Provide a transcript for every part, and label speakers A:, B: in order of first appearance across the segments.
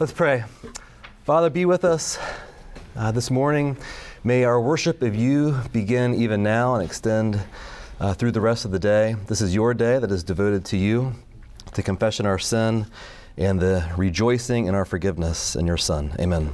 A: Let's pray. Father, be with us uh, this morning. May our worship of you begin even now and extend uh, through the rest of the day. This is your day that is devoted to you, to confession our sin and the rejoicing in our forgiveness in your Son. Amen.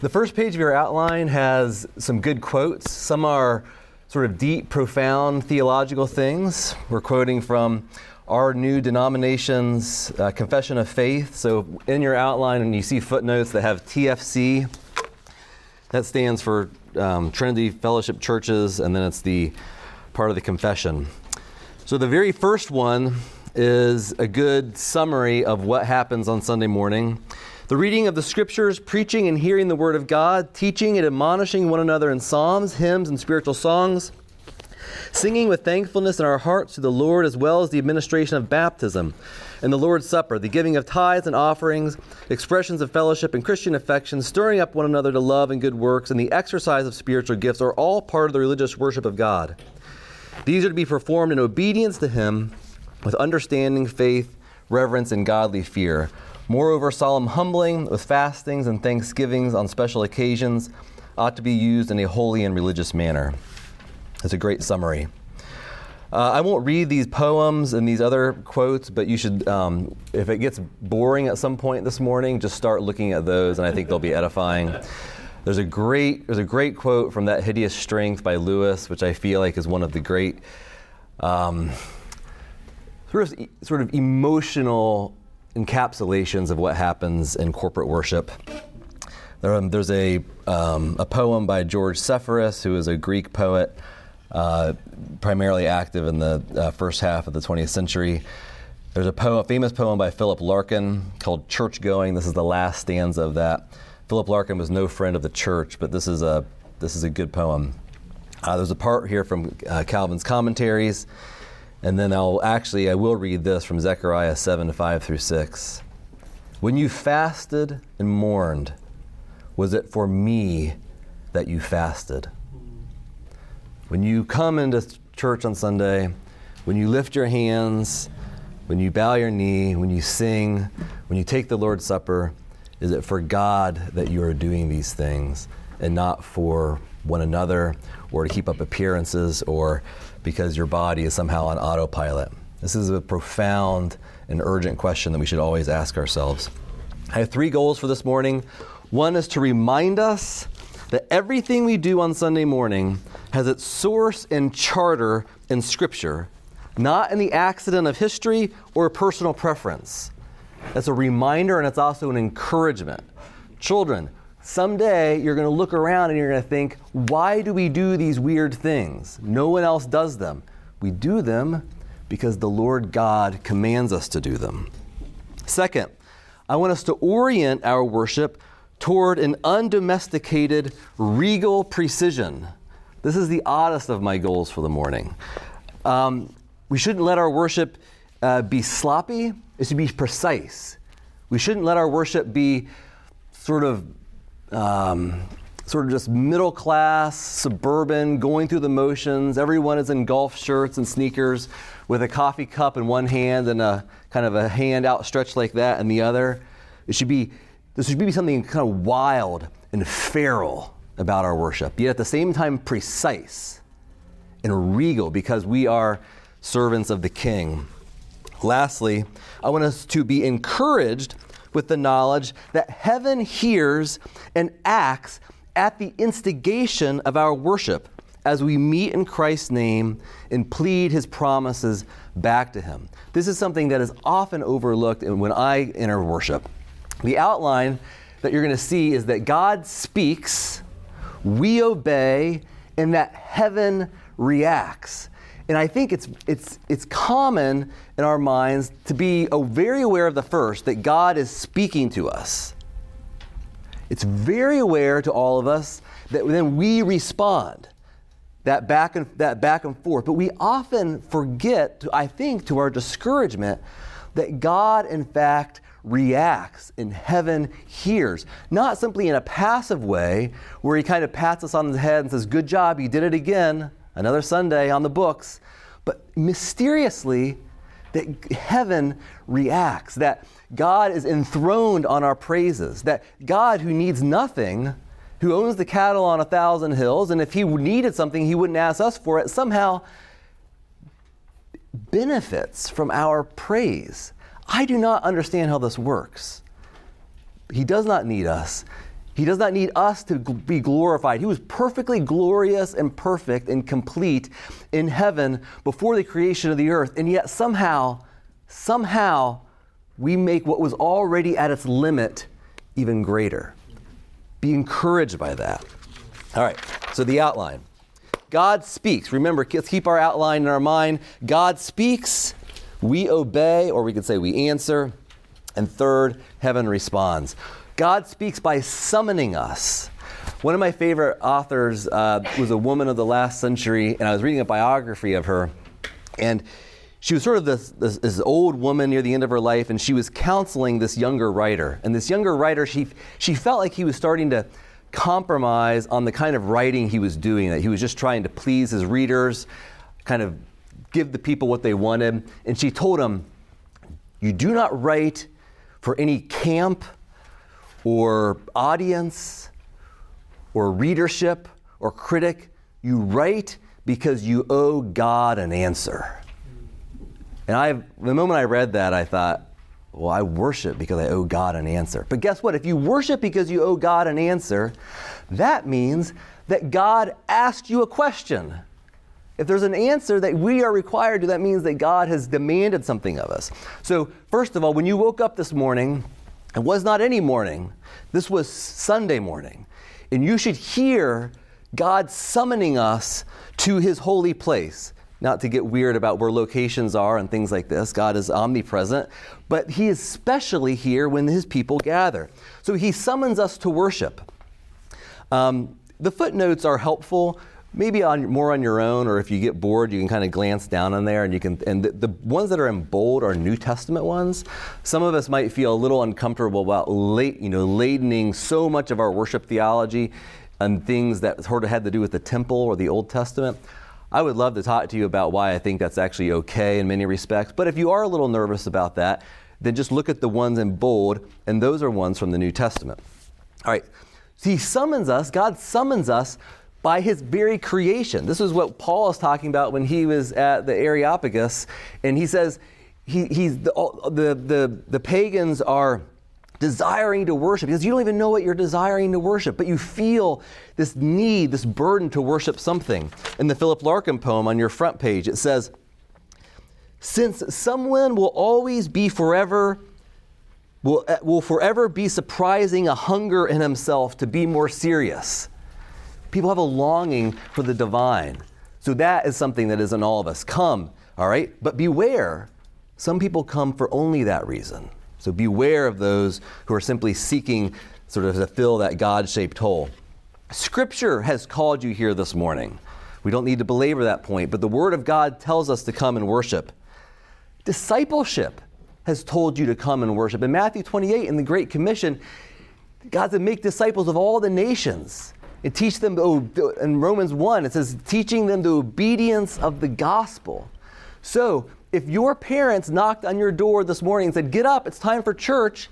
A: The first page of your outline has some good quotes. Some are sort of deep, profound theological things. We're quoting from our new denomination's uh, confession of faith. So in your outline, and you see footnotes that have TFC. That stands for um, Trinity Fellowship Churches, and then it's the part of the confession. So the very first one is a good summary of what happens on Sunday morning. The reading of the scriptures, preaching and hearing the word of God, teaching and admonishing one another in psalms, hymns, and spiritual songs singing with thankfulness in our hearts to the Lord, as well as the administration of baptism and the Lord's Supper, the giving of tithes and offerings, expressions of fellowship and Christian affection, stirring up one another to love and good works, and the exercise of spiritual gifts are all part of the religious worship of God. These are to be performed in obedience to Him with understanding, faith, reverence, and godly fear. Moreover, solemn humbling with fastings and thanksgivings on special occasions ought to be used in a holy and religious manner. It's a great summary. Uh, I won't read these poems and these other quotes, but you should, um, if it gets boring at some point this morning, just start looking at those, and I think they'll be edifying. There's a great, there's a great quote from that hideous strength by Lewis, which I feel like is one of the great, um, sort of, sort of emotional encapsulations of what happens in corporate worship. There, um, there's a, um, a poem by George Seferis, who is a Greek poet uh, primarily active in the uh, first half of the 20th century. There's a, a famous poem by Philip Larkin called Church Going. This is the last stanza of that. Philip Larkin was no friend of the church, but this is a, this is a good poem. Uh, there's a part here from uh, Calvin's commentaries, and then I'll actually, I will read this from Zechariah 7 5 through 6. When you fasted and mourned, was it for me that you fasted? When you come into church on Sunday, when you lift your hands, when you bow your knee, when you sing, when you take the Lord's Supper, is it for God that you are doing these things and not for one another or to keep up appearances or because your body is somehow on autopilot? This is a profound and urgent question that we should always ask ourselves. I have three goals for this morning. One is to remind us that everything we do on Sunday morning has its source and charter in Scripture, not in the accident of history or personal preference. That's a reminder and it's also an encouragement. Children, someday you're going to look around and you're going to think, why do we do these weird things? No one else does them. We do them because the Lord God commands us to do them. Second, I want us to orient our worship toward an undomesticated, regal precision. This is the oddest of my goals for the morning. Um, we shouldn't let our worship uh, be sloppy, it should be precise. We shouldn't let our worship be sort of um, sort of just middle class, suburban, going through the motions. Everyone is in golf shirts and sneakers with a coffee cup in one hand and a kind of a hand outstretched like that in the other. It should be there should be something kind of wild and feral about our worship, yet at the same time precise and regal because we are servants of the King. Lastly, I want us to be encouraged with the knowledge that heaven hears and acts at the instigation of our worship as we meet in Christ's name and plead his promises back to him. This is something that is often overlooked when I enter worship. The outline that you're going to see is that God speaks, we obey, and that heaven reacts. And I think it's, it's, it's common in our minds to be very aware of the first, that God is speaking to us. It's very aware to all of us that then we respond, that back and, that back and forth. But we often forget, I think, to our discouragement, that God, in fact, reacts and heaven hears. Not simply in a passive way where he kind of pats us on the head and says, Good job, you did it again, another Sunday on the books, but mysteriously, that heaven reacts, that God is enthroned on our praises, that God, who needs nothing, who owns the cattle on a thousand hills, and if he needed something, he wouldn't ask us for it, somehow benefits from our praise. I do not understand how this works. He does not need us. He does not need us to be glorified. He was perfectly glorious and perfect and complete in heaven before the creation of the earth. And yet, somehow, somehow, we make what was already at its limit even greater. Be encouraged by that. All right, so the outline. God speaks. Remember, let's keep our outline in our mind. God speaks, we obey, or we could say we answer. And third, heaven responds. God speaks by summoning us. One of my favorite authors uh, was a woman of the last century, and I was reading a biography of her. And she was sort of this, this, this, old woman near the end of her life, and she was counseling this younger writer. And this younger writer, she, she felt like he was starting to compromise on the kind of writing he was doing, that he was just trying to please his readers, kind of give the people what they wanted. And she told him, You do not write for any camp or audience or readership or critic. You write because you owe God an answer. And I, the moment I read that, I thought, well, I worship because I owe God an answer. But guess what? If you worship because you owe God an answer, that means that God asked you a question. If there's an answer that we are required to, that means that God has demanded something of us. So, first of all, when you woke up this morning, it was not any morning, this was Sunday morning. And you should hear God summoning us to his holy place. Not to get weird about where locations are and things like this. God is omnipresent, but he is especially here when his people gather. So he summons us to worship. Um, the footnotes are helpful maybe on more on your own, or if you get bored, you can kind of glance down on there, and you can. And the, the, ones that are in bold are New Testament ones. Some of us might feel a little uncomfortable about late, you know, ladening so much of our worship theology and things that sort of had to do with the temple or the Old Testament. I would love to talk to you about why I think that's actually okay in many respects. But if you are a little nervous about that, then just look at the ones in bold, and those are ones from the New Testament. All right. So He summons us, God summons us by his very creation. This is what Paul is talking about when he was at the Areopagus, and he says he, he's the, the, the, the pagans are desiring to worship because you don't even know what you're desiring to worship, but you feel this need, this burden to worship something. In the Philip Larkin poem on your front page, it says, Since someone will always be forever, will, will forever be surprising a hunger in himself to be more serious. People have a longing for the divine. So that is something that is in all of us. Come, all right? But beware. Some people come for only that reason. So beware of those who are simply seeking sort of to fill that God shaped hole. Scripture has called you here this morning. We don't need to belabor that point, but the Word of God tells us to come and worship. Discipleship has told you to come and worship. In Matthew 28, in the Great Commission, God said, Make disciples of all the nations and teach them, in Romans 1, it says, teaching them the obedience of the gospel. So, if your parents knocked on your door this morning and said, Get up, it's time for church,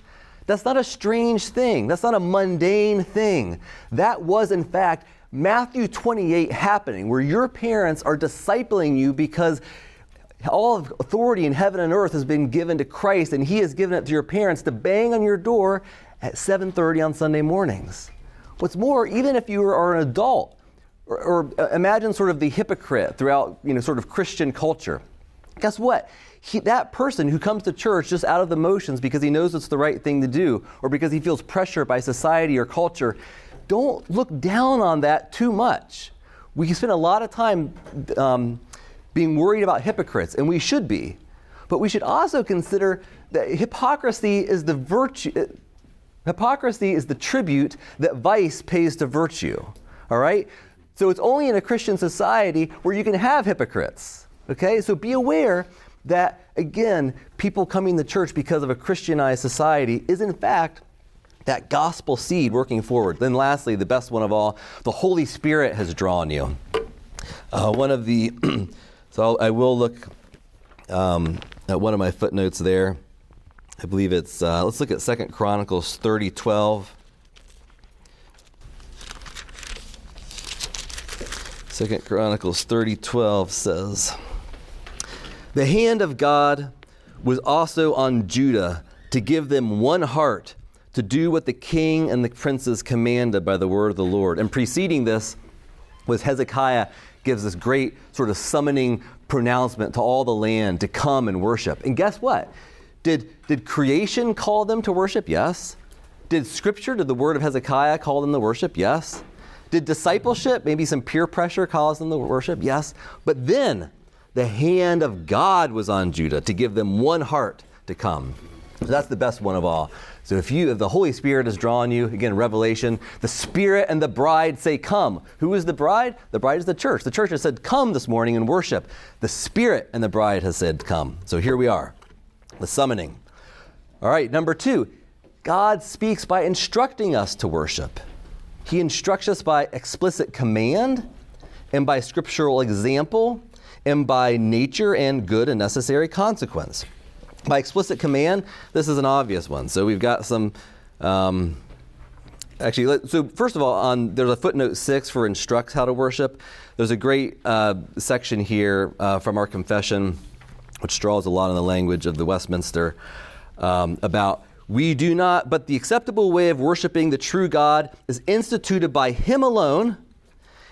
A: that's not a strange thing. That's not a mundane thing. That was, in fact, Matthew 28 happening, where your parents are discipling you because all authority in heaven and earth has been given to Christ, and He has given it to your parents to bang on your door at 7:30 on Sunday mornings. What's more, even if you are an adult, or, or uh, imagine sort of the hypocrite throughout, you know, sort of Christian culture. Guess what? He, that person who comes to church just out of the motions because he knows it's the right thing to do or because he feels pressure by society or culture, don't look down on that too much. We spend a lot of time um, being worried about hypocrites, and we should be. But we should also consider that hypocrisy is the virtue, Hypocrisy is the tribute that vice pays to virtue. All right? So it's only in a Christian society where you can have hypocrites. Okay? So be aware that, again, people coming to church because of a Christianized society is, in fact, that gospel seed working forward. Then, lastly, the best one of all, the Holy Spirit has drawn you. Uh, one of the, so I will look um, at one of my footnotes there. I believe it's, uh, let's look at Second Chronicles 30 12. Second Chronicles 30 12 says, The hand of God was also on Judah to give them one heart to do what the king and the princes commanded by the word of the Lord. And preceding this was Hezekiah gives this great sort of summoning pronouncement to all the land to come and worship. And guess what? Did, did creation call them to worship? Yes. Did scripture, did the word of Hezekiah call them to worship? Yes. Did discipleship, maybe some peer pressure, cause them to worship? Yes. But then the hand of God was on Judah to give them one heart to come. So that's the best one of all. So if you if the Holy Spirit has drawn you, again, Revelation, the Spirit and the bride say, Come. Who is the bride? The bride is the church. The church has said, Come this morning and worship. The Spirit and the bride has said, Come. So here we are. The summoning. All right, number two, God speaks by instructing us to worship. He instructs us by explicit command and by scriptural example and by nature and good and necessary consequence. By explicit command, this is an obvious one. So we've got some. Um, actually, so first of all, on there's a footnote six for instructs how to worship. There's a great uh, section here uh, from our confession, which draws a lot on the language of the Westminster um, about we do not, but the acceptable way of worshiping the true God is instituted by Him alone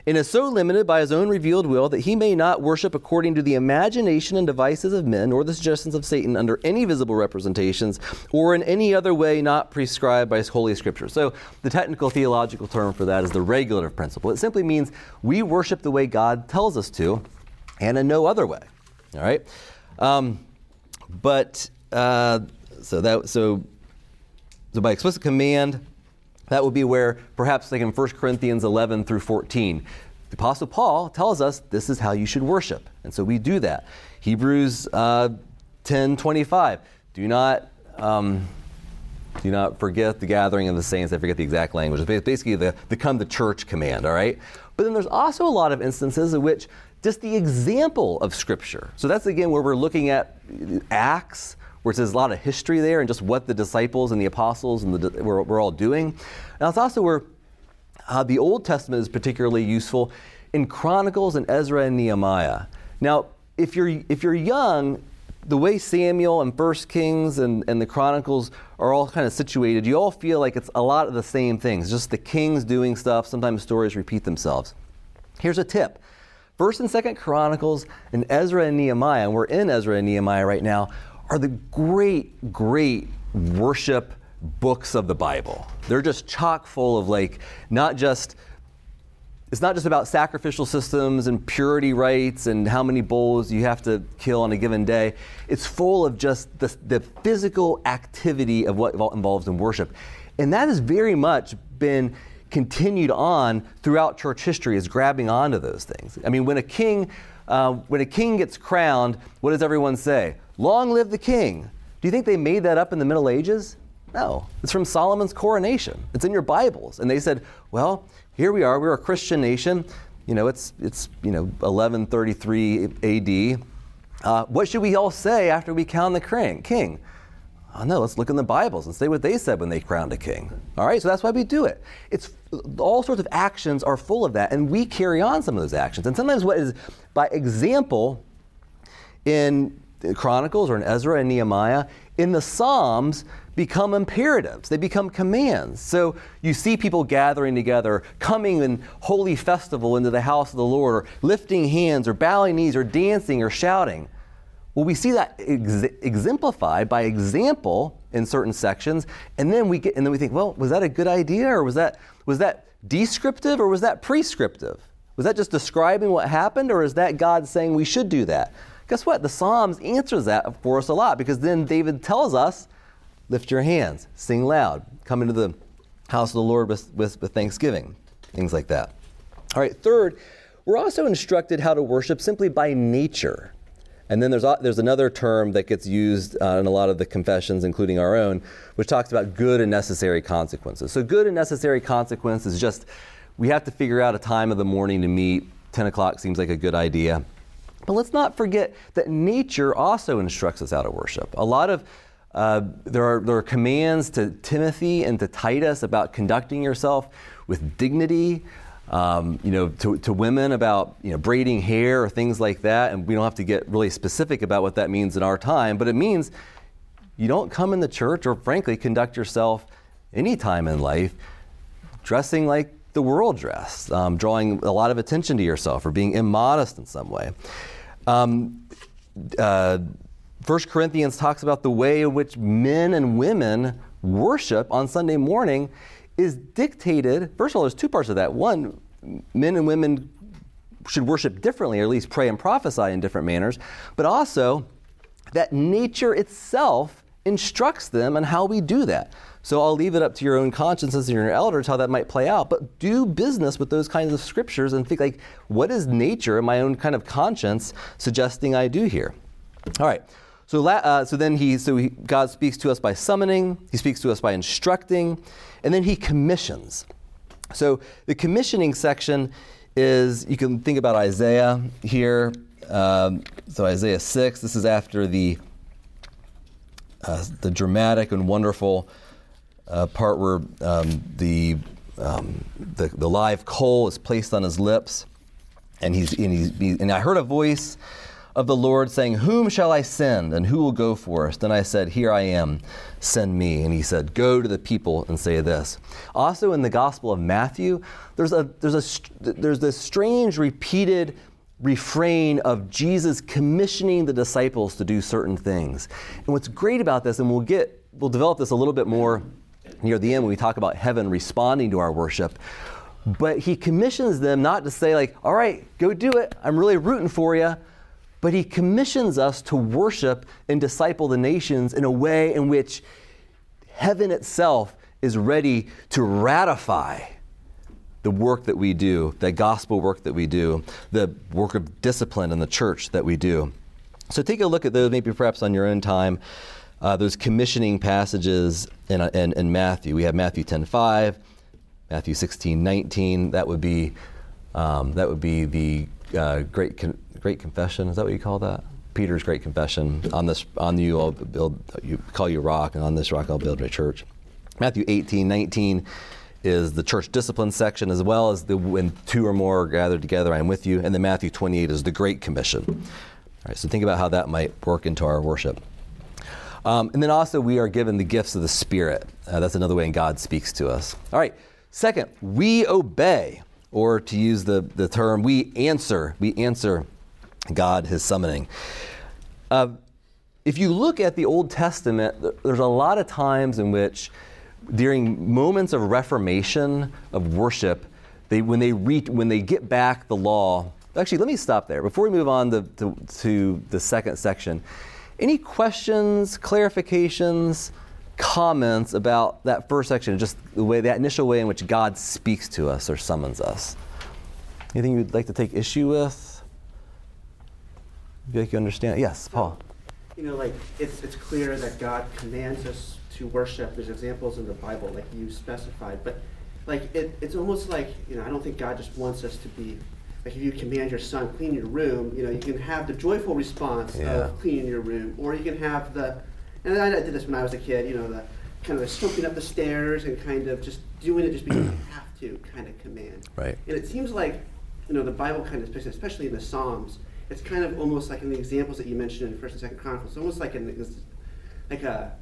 A: and is so limited by his own revealed will that he may not worship according to the imagination and devices of men or the suggestions of Satan under any visible representations or in any other way not prescribed by His Holy Scripture. So, the technical theological term for that is the regulative principle. It simply means we worship the way God tells us to and in no other way. All right? Um, but, uh, so that, so, so by explicit command, that would be where perhaps like in 1 Corinthians 11 through 14, the Apostle Paul tells us this is how you should worship. And so we do that. Hebrews uh, 10 25, do not. Um, do not forget the gathering of the saints. I forget the exact language. It's basically the, the come to church command, all right? But then there's also a lot of instances in which just the example of Scripture. So that's again where we're looking at Acts, where there's a lot of history there and just what the disciples and the apostles and the, were, were all doing. Now, it's also where uh, the Old Testament is particularly useful in Chronicles and Ezra and Nehemiah. Now, if you're, if you're young, the way Samuel and First Kings and, and the Chronicles are all kind of situated, you all feel like it's a lot of the same things, just the kings doing stuff. Sometimes stories repeat themselves. Here's a tip. First and Second Chronicles and Ezra and Nehemiah, and we're in Ezra and Nehemiah right now, are the great, great worship books of the Bible. They're just chock full of like, not just, it's not just about sacrificial systems and purity rites and how many bulls you have to kill on a given day. It's full of just the, the physical activity of what involves in worship. And that has very much been continued on throughout church history is grabbing onto those things. I mean, when a king, uh, when a king gets crowned, what does everyone say? Long live the king. Do you think they made that up in the Middle Ages? No. It's from Solomon's coronation. It's in your Bibles. And they said, well, here we are. We're a Christian nation. You know, it's, it's you know, 1133 AD. Uh, what should we all say after we crown the king? Oh, no, let's look in the Bibles and say what they said when they crowned a king. All right, so that's why we do it. It's all sorts of actions are full of that, and we carry on some of those actions. And sometimes what is by example in Chronicles or in Ezra and Nehemiah, in the Psalms become imperatives. They become commands. So you see people gathering together, coming in holy festival into the house of the Lord, or lifting hands, or bowing knees, or dancing, or shouting. Well, we see that ex- exemplified by example in certain sections, and then we get, and then we think, well, was that a good idea, or was that was that descriptive, or was that prescriptive? Was that just describing what happened, or is that God saying we should do that? Guess what? The Psalms answers that for us a lot because then David tells us, lift your hands, sing loud, come into the house of the Lord with, with, with thanksgiving, things like that. All right, third, we're also instructed how to worship simply by nature. And then there's, there's another term that gets used uh, in a lot of the confessions, including our own, which talks about good and necessary consequences. So, good and necessary consequence is just we have to figure out a time of the morning to meet. 10 o'clock seems like a good idea. But let's not forget that nature also instructs us how to worship. A lot of uh, there, are, there are commands to Timothy and to Titus about conducting yourself with dignity. Um, you know, to, to women about you know braiding hair or things like that, and we don't have to get really specific about what that means in our time. But it means you don't come in the church, or frankly, conduct yourself any time in life dressing like the world dressed, um, drawing a lot of attention to yourself, or being immodest in some way. Um, uh, 1 Corinthians talks about the way in which men and women worship on Sunday morning is dictated. First of all, there's two parts of that. One, men and women should worship differently, or at least pray and prophesy in different manners, but also that nature itself instructs them on how we do that. So I'll leave it up to your own consciences and your elders how that might play out. But do business with those kinds of scriptures and think like, what is nature and my own kind of conscience suggesting I do here? All right. So, uh, so then he, so he, God speaks to us by summoning, he speaks to us by instructing, and then he commissions. So the commissioning section is, you can think about Isaiah here. Um, so Isaiah 6, this is after the, uh, the dramatic and wonderful uh, part where um, the, um, the, the live coal is placed on his lips. And, he's, and, he's, and I heard a voice of the Lord, saying, Whom shall I send, and who will go for us? Then I said, Here I am, send me. And he said, Go to the people and say this. Also in the Gospel of Matthew, there's, a, there's, a, there's this strange repeated refrain of Jesus commissioning the disciples to do certain things. And what's great about this, and we'll get we'll develop this a little bit more near the end when we talk about heaven responding to our worship. But he commissions them not to say, like, all right, go do it. I'm really rooting for you but he commissions us to worship and disciple the nations in a way in which heaven itself is ready to ratify the work that we do, the gospel work that we do, the work of discipline in the church that we do. So take a look at those, maybe perhaps on your own time. Uh, those commissioning passages in, in, in, Matthew. We have Matthew 10 5, Matthew 16 19. That would be, um, that would be the uh, great con- great confession. Is that what you call that? Peter's great confession. On this, on you, I'll build. You call you rock, and on this rock, I'll build my church. Matthew 18, 19 is the church discipline section, as well as the when two or more are gathered together, I am with you. And then Matthew 28 is the Great Commission. All right, so think about how that might work into our worship. Um, and then also, we are given the gifts of the Spirit. Uh, that's another way in God speaks to us. All right, second, we obey or to use the, the term, we answer, we answer God, his summoning. Uh, if you look at the Old Testament, there's a lot of times in which, during moments of reformation, of worship, they, when, they reach, when they get back the law, actually, let me stop there. Before we move on to, to, to the second section, any questions, clarifications, comments about that first section, just the way, that initial way in which God speaks to us or summons us. Anything you'd like to take issue with? You like you understand? Yes, Paul.
B: You know, like it's it's clear that God commands us to worship. There's examples in the Bible, like you specified, but like it, it's almost like you know, I don't think God just wants us to be like if you command your son clean your room, you know, you can have the joyful response yeah. of cleaning your room, or you can have the and I, did this when I was a kid, you know, the kind of the stomping up the stairs and kind of just doing it just because you have to kind of command.
A: Right.
B: And it seems like, you know, the Bible kind of, especially in the Psalms, it's kind of almost like in the examples that you mentioned in First and Second Chronicles, it's almost like an, like a,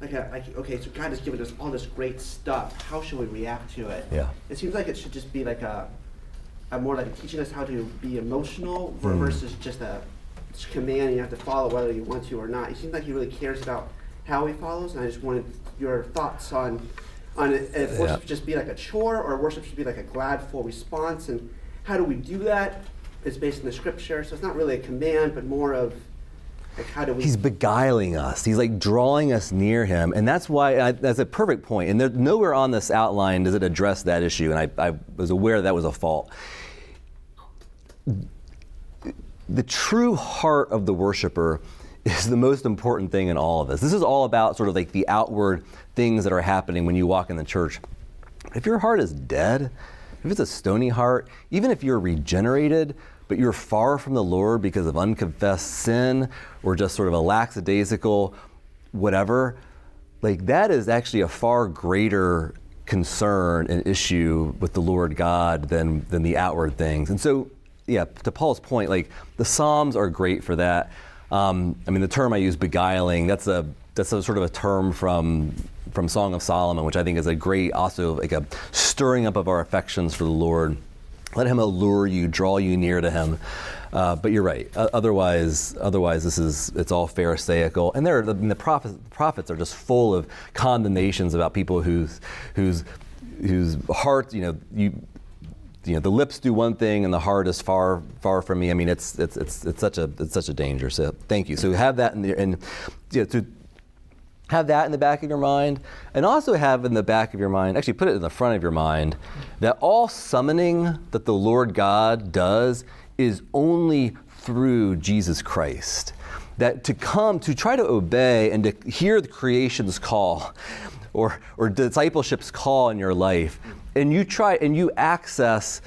B: like a, like, okay, so God has given us all this great stuff. How should we react to it?
A: Yeah.
B: It seems like it should just be like a, a more like teaching us how to be emotional mm. versus just a command you have to follow whether you want to or not. It seems like he really cares about how he follows, and I just wanted your thoughts on on it, if yeah. worship should just be like a chore or worship should be like a glad full response, and how do we do that? It's based in the scripture, so it's not really a command, but more of like how do we?
A: He's beguiling us. He's like drawing us near him, and that's why I, that's a perfect point. And there, nowhere on this outline does it address that issue, and I, I was aware that was a fault the true heart of the worshiper is the most important thing in all of this. This is all about sort of like the outward things that are happening when you walk in the church. If your heart is dead, if it's a stony heart, even if you're regenerated, but you're far from the Lord because of unconfessed sin or just sort of a lackadaisical whatever, like that is actually a far greater concern and issue with the Lord God than, than the outward things. And so, yeah, to Paul's point, like the Psalms are great for that. Um, I mean, the term I use, beguiling, that's a that's a sort of a term from from Song of Solomon, which I think is a great, also like a stirring up of our affections for the Lord. Let Him allure you, draw you near to Him. Uh, but you're right. Uh, otherwise, otherwise, this is it's all Pharisaical, and there, the, the prophets, prophets are just full of condemnations about people whose whose whose hearts, you know, you you know the lips do one thing and the heart is far far from me. I mean, it's it's it's, it's such a it's such a danger. So thank you. So have that in the and you know, to have that in the back of your mind and also have in the back of your mind actually put it in the front of your mind that all summoning that the lord god does is only through jesus christ that to come to try to obey and to hear the creation's call or, or discipleship's call in your life and you try and you access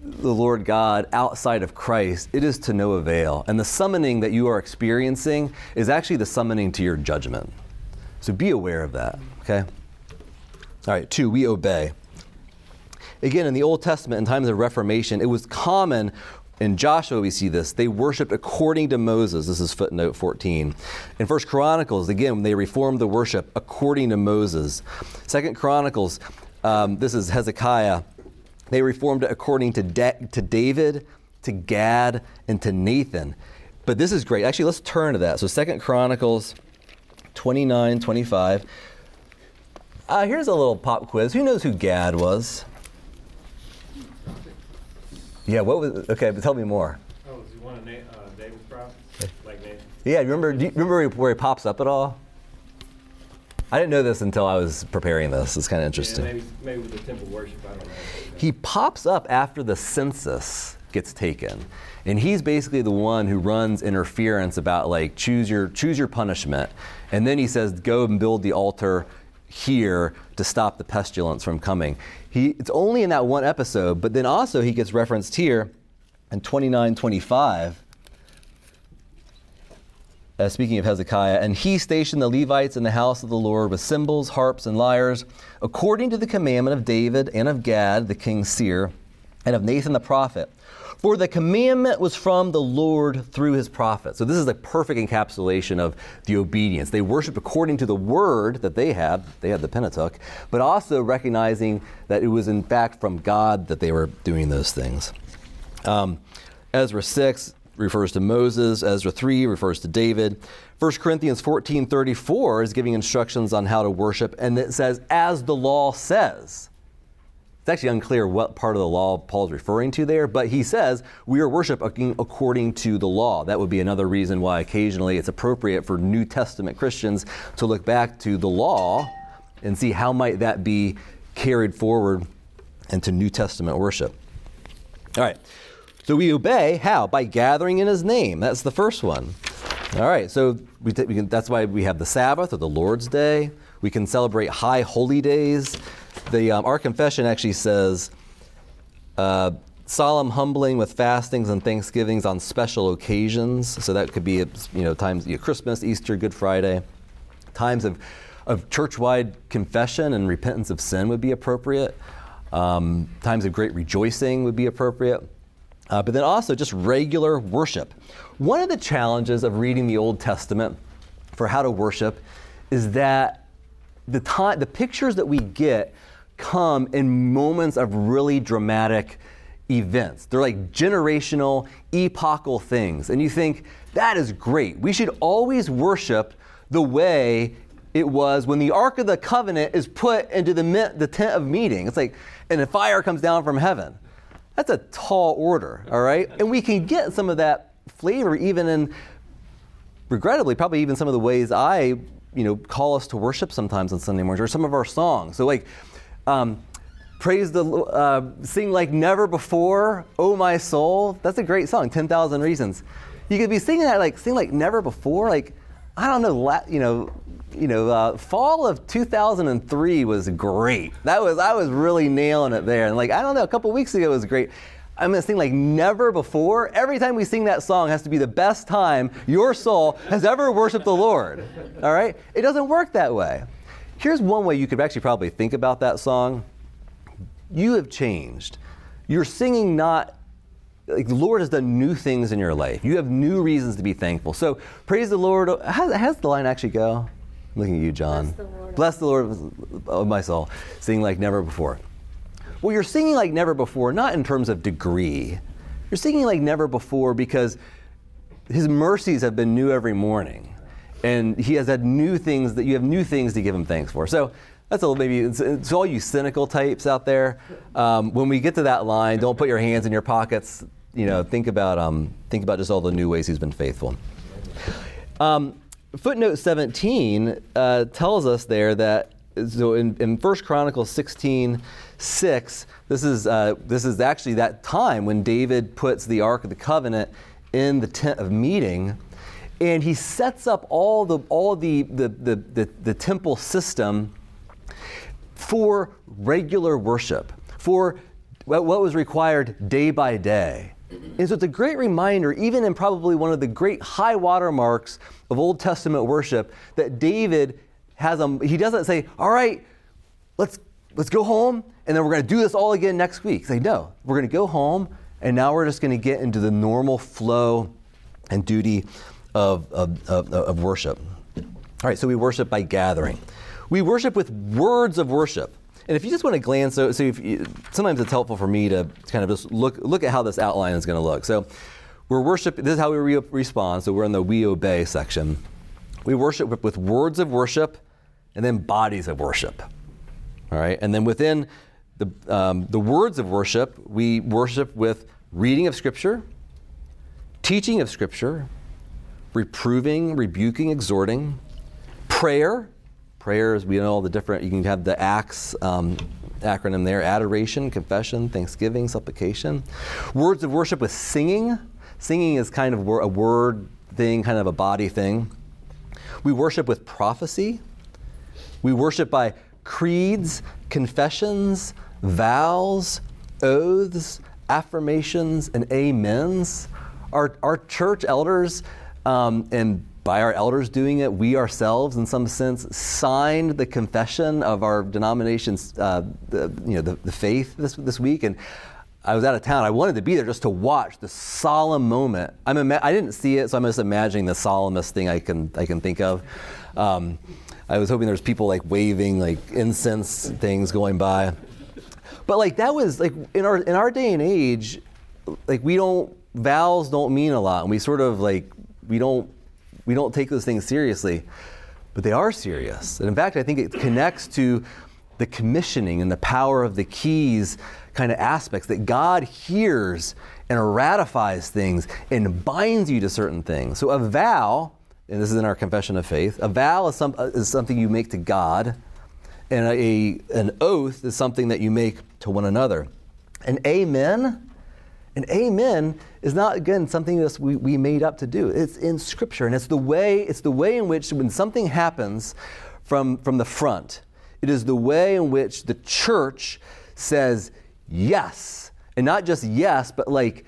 A: the Lord God outside of Christ, it is to no avail. And the summoning that you are experiencing is actually the summoning to your judgment. So be aware of that, okay? All right, two, we obey. Again, in the Old Testament, in times of Reformation, it was common in Joshua, we see this. They worshiped according to Moses. This is footnote 14. In First Chronicles, again, they reformed the worship according to Moses. Second Chronicles, um, this is Hezekiah. They reformed it according to, to David, to Gad, and to Nathan. But this is great. Actually, let's turn to that. So Second Chronicles 29, 25. Uh, here's a little pop quiz. Who knows who Gad was? Yeah, what was, okay, but tell me more.
C: Oh, is he one of Na- uh, David's prophets? Like Nathan?
A: Yeah, remember, do you remember where he pops up at all? I didn't know this until I was preparing this. It's kind of interesting.
C: Yeah, maybe, maybe with the temple worship, I don't know.
A: He pops up after the census gets taken. And he's basically the one who runs interference about like choose your choose your punishment. And then he says, go and build the altar here to stop the pestilence from coming. He it's only in that one episode, but then also he gets referenced here in 2925 uh, speaking of Hezekiah, and he stationed the Levites in the house of the Lord with cymbals, harps, and lyres, according to the commandment of David and of Gad, the king's seer, and of Nathan the prophet. For the commandment was from the Lord through his prophet. So this is a perfect encapsulation of the obedience. They worshiped according to the word that they had, they had the Pentateuch, but also recognizing that it was in fact from God that they were doing those things. Um, Ezra 6, refers to Moses. Ezra 3 refers to David. 1 Corinthians 14 34 is giving instructions on how to worship, and it says, as the law says. It's actually unclear what part of the law Paul's referring to there, but he says we are worshiping according to the law. That would be another reason why occasionally it's appropriate for New Testament Christians to look back to the law and see how might that be carried forward into New Testament worship. All right. So we obey how? By gathering in his name. That's the first one. All right, so we, t- we can, that's why we have the Sabbath or the Lord's Day. We can celebrate high holy days. The, um, our confession actually says uh, solemn humbling with fastings and thanksgivings on special occasions. So that could be you know times you know, Christmas, Easter, Good Friday. Times of, of church-wide confession and repentance of sin would be appropriate. Um, times of great rejoicing would be appropriate. Uh, but then also just regular worship. One of the challenges of reading the Old Testament for how to worship is that the time, the pictures that we get come in moments of really dramatic events. They're like generational, epochal things. And you think, that is great. We should always worship the way it was when the Ark of the Covenant is put into the, the tent of meeting. It's like, and a fire comes down from heaven. That's a tall order, all right? And we can get some of that flavor even in, regrettably, probably even some of the ways I, you know, call us to worship sometimes on Sunday mornings or some of our songs. So, like, um, praise the, uh, sing like never before, oh my soul. That's a great song, 10,000 Reasons. You could be singing that, like, sing like never before. Like, I don't know, you know, you know, uh, fall of 2003 was great. That was I was really nailing it there. And like I don't know, a couple weeks ago was great. I'm going to sing like never before. Every time we sing that song has to be the best time your soul has ever worshiped the Lord. All right? It doesn't work that way. Here's one way you could actually probably think about that song. You have changed. You're singing not like the Lord has done new things in your life. You have new reasons to be thankful. So praise the Lord. How, how does the line actually go? I'm looking at you, John.
D: Bless the Lord.
A: Bless the Lord of my soul. Sing like never before. Well, you're singing like never before, not in terms of degree. You're singing like never before because His mercies have been new every morning, and He has had new things that you have new things to give Him thanks for. So that's a little maybe it's, it's all you cynical types out there. Um, when we get to that line, don't put your hands in your pockets. You know, think about um, think about just all the new ways He's been faithful. Um, footnote 17 uh, tells us there that so in, in 1 Chronicles 16, 6, this is, uh, this is actually that time when David puts the Ark of the Covenant in the tent of meeting. And he sets up all the, all the, the, the, the, the temple system for regular worship, for what what was required day by day. And so it's a great reminder, even in probably one of the great high water marks of Old Testament worship, that David has a, he doesn't say, all right, let's, let's go home and then we're going to do this all again next week. Say, no, we're going to go home and now we're just going to get into the normal flow and duty of, of, of, of worship. All right, so we worship by gathering. We worship with words of worship. And if you just want to glance, so, so you, sometimes it's helpful for me to kind of just look, look at how this outline is going to look. So we're worship, this is how we re- respond. So we're in the we obey section. We worship with words of worship and then bodies of worship. All right, and then within the, um, the words of worship, we worship with reading of Scripture, teaching of Scripture, reproving, rebuking, exhorting, prayer. Prayers, we know all the different, you can have the ACTS um, acronym there adoration, confession, thanksgiving, supplication. Words of worship with singing. Singing is kind of a word thing, kind of a body thing. We worship with prophecy. We worship by creeds, confessions, vows, oaths, affirmations, and amens. Our, our church elders, um, and by our elders doing it, we ourselves, in some sense, signed the confession of our denomination's, uh, the, you know, the, the faith this, this week. And I was out of town. I wanted to be there just to watch the solemn moment. I'm ima- I didn't see it, so I'm just imagining the solemnest thing I can, I can think of. Um, I was hoping there was people like waving like incense things going by. But like that was like in our in our day and age, like we don't vows don't mean a lot, and we sort of like we don't we don't take those things seriously, but they are serious. And in fact, I think it connects to the commissioning and the power of the keys kind of aspects that God hears and ratifies things and binds you to certain things. So a vow, and this is in our confession of faith, a vow is, some, is something you make to God, and a, an oath is something that you make to one another. An amen, an amen is not again something that we, we made up to do. It's in Scripture, and it's the way it's the way in which when something happens from from the front, it is the way in which the church says yes, and not just yes, but like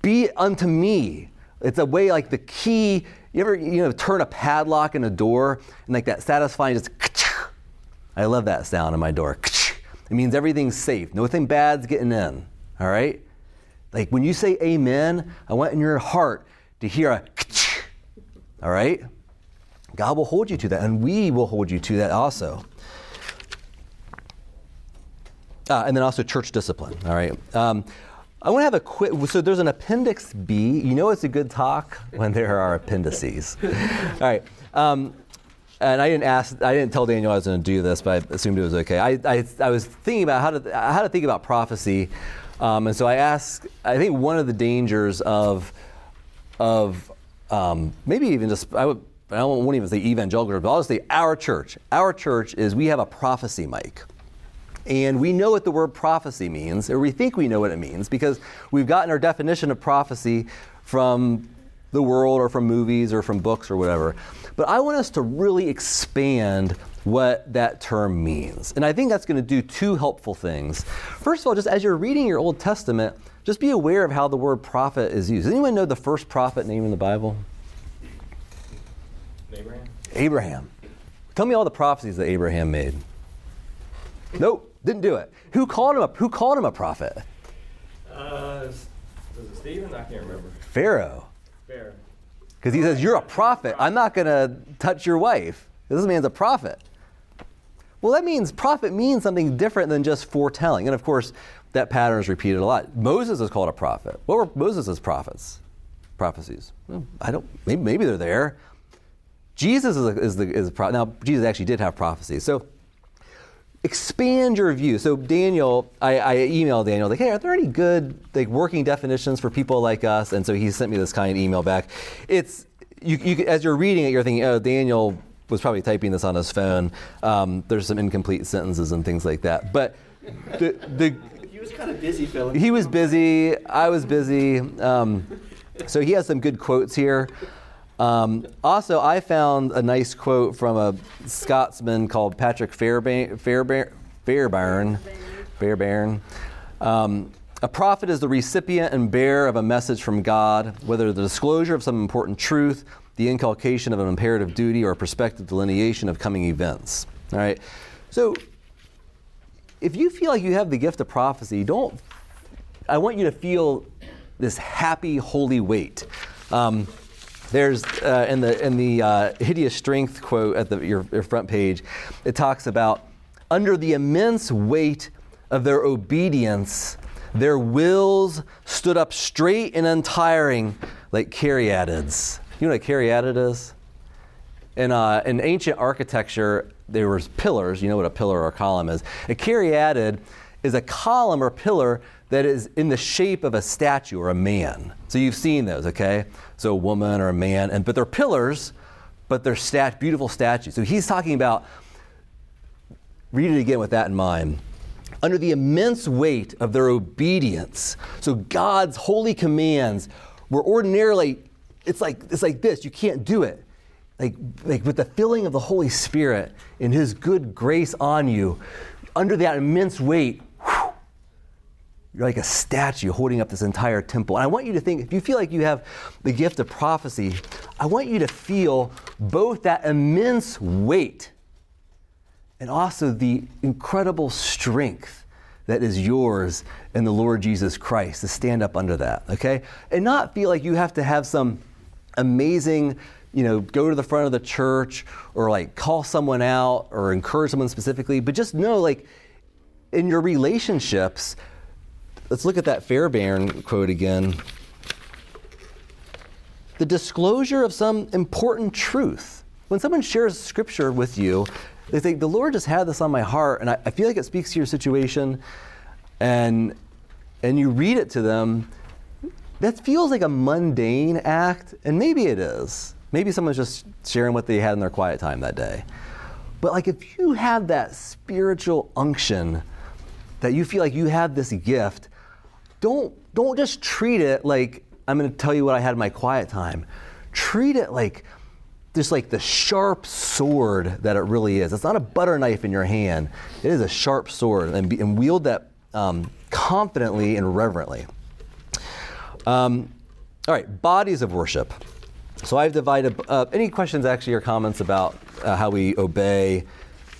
A: be unto me. It's a way like the key. You ever you know turn a padlock in a door and like that satisfying just. I love that sound in my door. It means everything's safe. Nothing bad's getting in. All right? Like when you say amen, I want in your heart to hear a all right? God will hold you to that, and we will hold you to that also. Uh, and then also church discipline, all right? Um, I want to have a quick, so there's an appendix B. You know it's a good talk when there are appendices. all right. Um, and I didn't ask, I didn't tell Daniel I was going to do this, but I assumed it was okay. I, I, I was thinking about how to, how to think about prophecy. Um, and so I asked, I think one of the dangers of, of um, maybe even just, I, would, I won't even say evangelical, but I'll just say our church. Our church is we have a prophecy mic. And we know what the word prophecy means, or we think we know what it means, because we've gotten our definition of prophecy from the world or from movies or from books or whatever. But I want us to really expand what that term means. And I think that's going to do two helpful things. First of all, just as you're reading your Old Testament, just be aware of how the word prophet is used. Does anyone know the first prophet name in the Bible?
C: Abraham?
A: Abraham. Tell me all the prophecies that Abraham made. Nope, didn't do it. Who called him a, who called him a prophet?
C: Uh, was it Stephen? I can't remember.
A: Pharaoh.
C: Fair.
A: Because he says, You're a prophet. I'm not going to touch your wife. This man's a prophet. Well, that means prophet means something different than just foretelling. And of course, that pattern is repeated a lot. Moses is called a prophet. What were Moses' prophets? Prophecies. Well, I don't, maybe, maybe they're there. Jesus is, a, is the is a prophet. Now, Jesus actually did have prophecies. So expand your view. So Daniel, I, I, emailed Daniel like, hey, are there any good like working definitions for people like us? And so he sent me this kind of email back. It's you, you as you're reading it, you're thinking, oh, Daniel was probably typing this on his phone. Um, there's some incomplete sentences and things like that. But the the
B: He was kind of busy, Philip.
A: he was busy. I was busy. Um, so he has some good quotes here. Um, also, I found a nice quote from a Scotsman called Patrick Fairbairn. Fairbairn, Fairbairn. Um, a prophet is the recipient and bearer of a message from God, whether the disclosure of some important truth, the inculcation of an imperative duty, or a prospective delineation of coming events. All right. So, if you feel like you have the gift of prophecy, don't. I want you to feel this happy, holy weight. Um, there's uh, in the in the uh, hideous strength quote at the, your, your front page, it talks about under the immense weight of their obedience, their wills stood up straight and untiring like caryatids. You know what a caryatid is? In, uh, in ancient architecture, there was pillars. You know what a pillar or a column is. A caryatid is a column or pillar that is in the shape of a statue or a man. So you've seen those, okay? So a woman or a man, and but they're pillars, but they're stat- beautiful statues. So he's talking about. Read it again with that in mind. Under the immense weight of their obedience, so God's holy commands were ordinarily, it's like it's like this. You can't do it like, like with the filling of the Holy Spirit and His good grace on you, under that immense weight, you're like a statue holding up this entire temple. And I want you to think, if you feel like you have the gift of prophecy, I want you to feel both that immense weight and also the incredible strength that is yours in the Lord Jesus Christ to stand up under that, okay? And not feel like you have to have some amazing you know, go to the front of the church or like call someone out or encourage someone specifically, but just know like in your relationships, let's look at that Fairbairn quote again. The disclosure of some important truth. When someone shares scripture with you, they think, the Lord just had this on my heart, and I, I feel like it speaks to your situation, and and you read it to them, that feels like a mundane act, and maybe it is. Maybe someone's just sharing what they had in their quiet time that day. But like if you have that spiritual unction that you feel like you have this gift, don't don't just treat it like I'm going to tell you what I had in my quiet time. Treat it like just like the sharp sword that it really is. It's not a butter knife in your hand. It is a sharp sword, and, be, and wield that um, confidently and reverently. Um, all right, bodies of worship. So I've divided. Uh, any questions, actually, or comments about uh, how we obey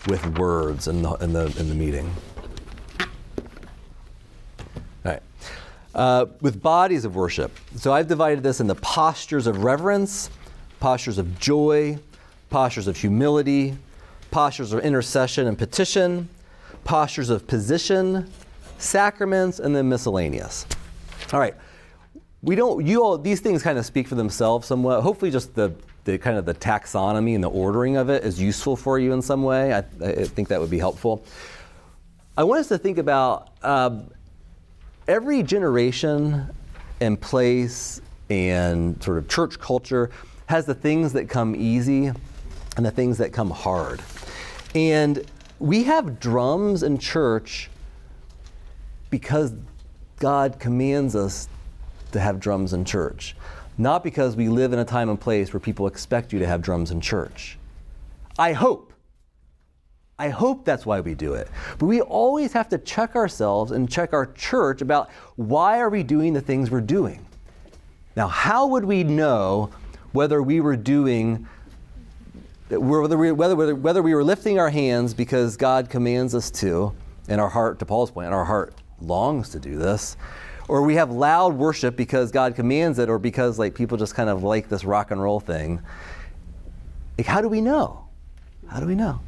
A: with words in the in the in the meeting? All right. Uh, with bodies of worship. So I've divided this into postures of reverence, postures of joy, postures of humility, postures of intercession and petition, postures of position, sacraments, and then miscellaneous. All right we don't you all these things kind of speak for themselves somewhat hopefully just the, the kind of the taxonomy and the ordering of it is useful for you in some way i, I think that would be helpful i want us to think about uh, every generation and place and sort of church culture has the things that come easy and the things that come hard and we have drums in church because god commands us to have drums in church. Not because we live in a time and place where people expect you to have drums in church. I hope. I hope that's why we do it. But we always have to check ourselves and check our church about why are we doing the things we're doing. Now, how would we know whether we were doing whether we, whether, whether, whether we were lifting our hands because God commands us to, and our heart, to Paul's point, our heart longs to do this, or we have loud worship because God commands it, or because like people just kind of like this rock and roll thing. Like, how do we know? How do we know?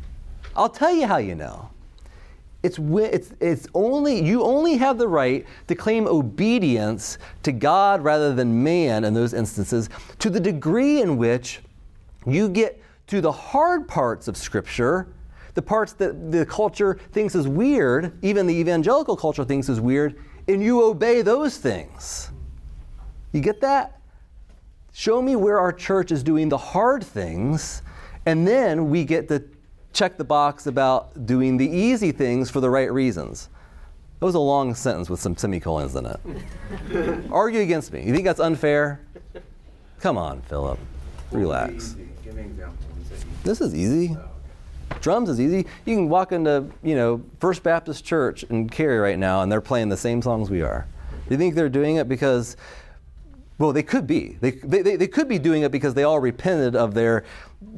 A: I'll tell you how you know. It's, it's, it's only you only have the right to claim obedience to God rather than man in those instances to the degree in which you get to the hard parts of Scripture, the parts that the culture thinks is weird, even the evangelical culture thinks is weird, and you obey those things. You get that? Show me where our church is doing the hard things, and then we get to check the box about doing the easy things for the right reasons. That was a long sentence with some semicolons in it. Argue against me. You think that's unfair? Come on, Philip. Relax. This is easy. Drums is easy. You can walk into, you know, First Baptist Church in Cary right now, and they're playing the same songs we are. Do you think they're doing it because, well, they could be. They, they, they could be doing it because they all repented of their,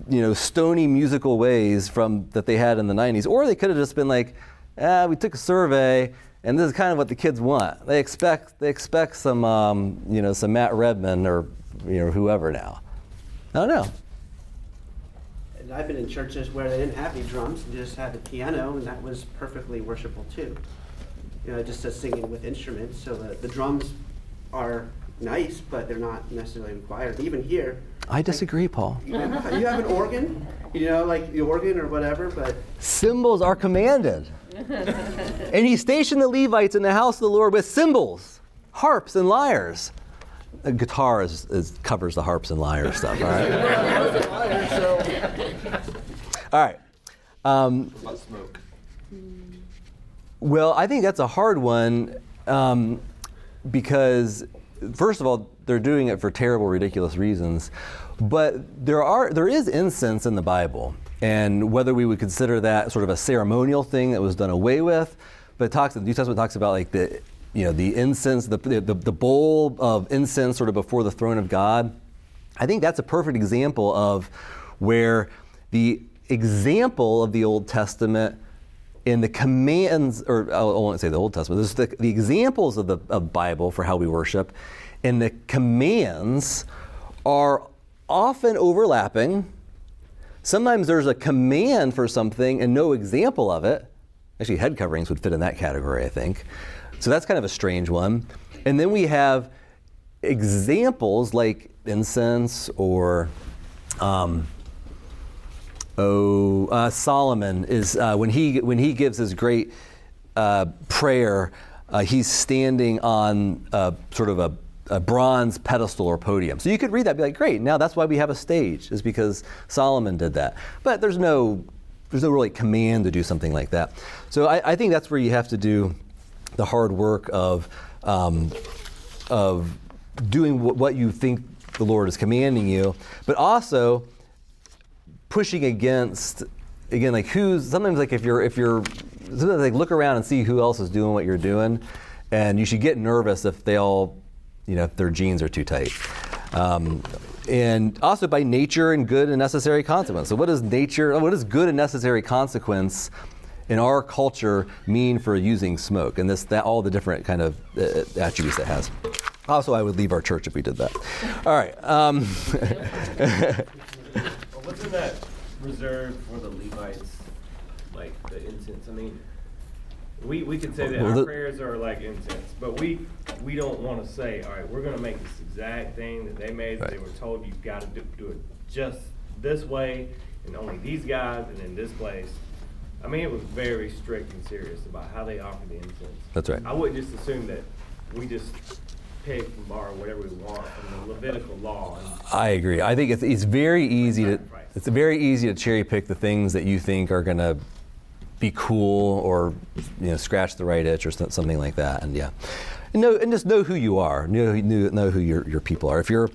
A: you know, stony musical ways from that they had in the 90s. Or they could have just been like, ah, we took a survey, and this is kind of what the kids want. They expect, they expect some, um, you know, some Matt Redman or, you know, whoever now. I don't know.
B: And I've been in churches where they didn't have any drums, and just had the piano, and that was perfectly worshipful too. You know, just as singing with instruments. So the, the drums are nice, but they're not necessarily required. Even here.
A: I disagree, Paul.
B: You have an organ, you know, like the organ or whatever, but.
A: Cymbals are commanded. and he stationed the Levites in the house of the Lord with cymbals, harps, and lyres. A guitar is, is, covers the harps and lyre stuff, all right? all right. Um,
C: about smoke?
A: Well, I think that's a hard one um, because, first of all, they're doing it for terrible, ridiculous reasons. But there are there is incense in the Bible, and whether we would consider that sort of a ceremonial thing that was done away with, but talks the New Testament talks about like the you know, the incense, the, the, the bowl of incense sort of before the throne of God. I think that's a perfect example of where the example of the Old Testament in the commands, or I won't say the Old Testament, there's the, the examples of the of Bible for how we worship, and the commands are often overlapping. Sometimes there's a command for something and no example of it. Actually, head coverings would fit in that category, I think. So that's kind of a strange one. And then we have examples like incense or um, oh uh, Solomon is uh, when he when he gives his great uh, prayer, uh, he's standing on sort of a, a, bronze pedestal or podium. So you could read that, be like, great. Now that's why we have a stage, is because Solomon did that. But there's no there's no really command to do something like that. So I, I think that's where you have to do the hard work of um, of doing what you think the Lord is commanding you, but also pushing against again like who's sometimes like if you're if you're sometimes like look around and see who else is doing what you're doing, and you should get nervous if they all you know if their jeans are too tight. Um, and also by nature and good and necessary consequence. So, what does nature? What is good and necessary consequence in our culture mean for using smoke and this that all the different kind of uh, attributes it has also i would leave our church if we did that all right um,
C: that reserved for the levites like the incense i mean we, we could say that
A: well,
C: our
A: the,
C: prayers are like incense, but we we don't want to say, all right, we're going to make this exact thing that they made. They were told you've got to do, do it just this way, and only these guys, and in this place. I mean, it was very strict and serious about how they offered the incense.
A: That's right.
C: I wouldn't just assume that we just pick and borrow whatever we want from the Levitical law.
A: I agree. I think it's, it's very easy to it's very easy to cherry pick the things that you think are going to be cool or you know scratch the right itch or something like that. And yeah, and know and just know who you are. Know know who your your people are. If you're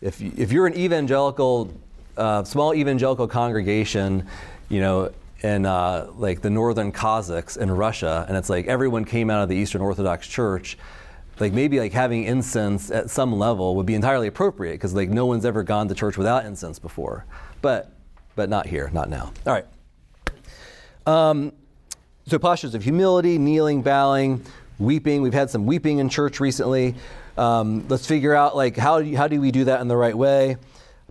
A: if if you're an evangelical uh, small evangelical congregation, you know in uh, like the northern Cossacks in Russia, and it's like everyone came out of the Eastern Orthodox Church. Like maybe like having incense at some level would be entirely appropriate because like no one's ever gone to church without incense before, but but not here, not now. All right. Um, so postures of humility, kneeling, bowing, weeping. We've had some weeping in church recently. Um, let's figure out like how do, you, how do we do that in the right way?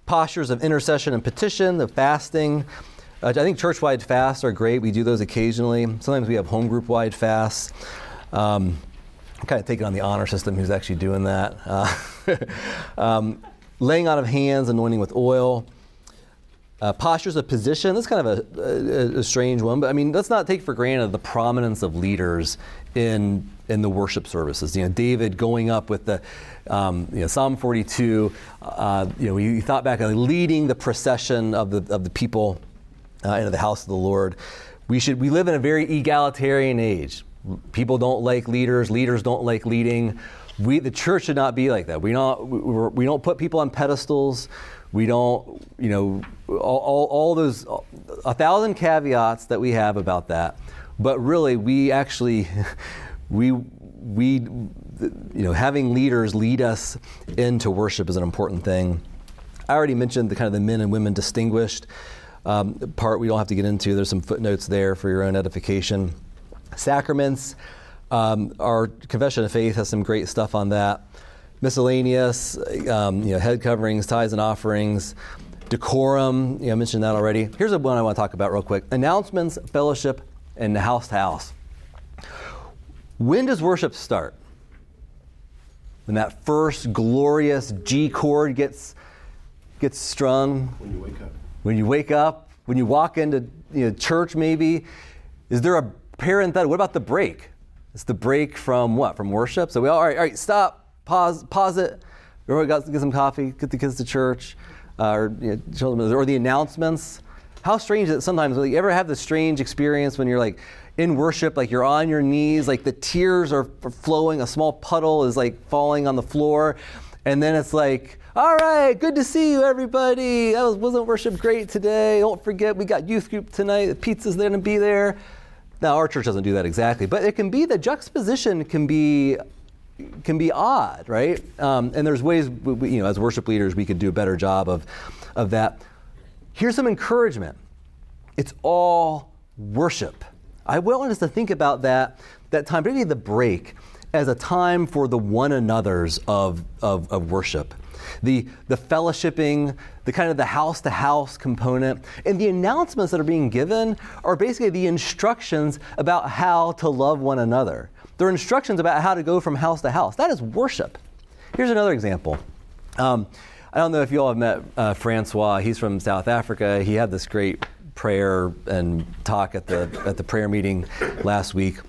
A: Postures of intercession and petition, the fasting. Uh, I think church-wide fasts are great. We do those occasionally. Sometimes we have home group-wide fasts. Um, I'm kind of taking on the honor system who's actually doing that. Uh, um, laying out of hands, anointing with oil. Uh, postures of position, that's kind of a, a, a, strange one, but I mean, let's not take for granted the prominence of leaders in, in the worship services. You know, David going up with the, um, you know, Psalm 42, uh, you know, he thought back on leading the procession of the, of the people uh, into the house of the Lord. We, should, we live in a very egalitarian age. People don't like leaders, leaders don't like leading. We, the church should not be like that. We we, we don't put people on pedestals. We don't, you know, all, all, all those, a thousand caveats that we have about that. But really, we actually, we, we, you know, having leaders lead us into worship is an important thing. I already mentioned the kind of the men and women distinguished um, part we don't have to get into. There's some footnotes there for your own edification. Sacraments, um, our confession of faith has some great stuff on that miscellaneous, um, you know, head coverings, tithes and offerings, decorum. You know, I mentioned that already. Here's a one I want to talk about real quick: announcements, fellowship, and house to house. When does worship start? When that first glorious G chord gets gets strung.
B: When you wake up.
A: When you wake up. When you walk into you know, church, maybe. Is there a parenthetical? What about the break? It's the break from what? From worship. So we all, all right, all right, stop pause, pause it. To get some coffee, get the kids to church, uh, or you know, children, or the announcements. How strange is it sometimes? Like, you ever have this strange experience when you're like in worship, like you're on your knees, like the tears are flowing, a small puddle is like falling on the floor, and then it's like, all right, good to see you, everybody. That was, wasn't worship great today? Don't forget, we got youth group tonight. The pizza's going to be there. Now, our church doesn't do that exactly, but it can be the juxtaposition can be can be odd, right? Um, and there's ways, we, you know, as worship leaders, we could do a better job of, of that. Here's some encouragement. It's all worship. I want us to think about that, that time, particularly the break, as a time for the one another's of, of, of worship. The, the fellowshipping, the kind of the house to house component, and the announcements that are being given are basically the instructions about how to love one another. There are instructions about how to go from house to house. That is worship. Here's another example. Um, I don't know if you all have met uh, Francois. He's from South Africa. He had this great prayer and talk at the at the prayer meeting last week.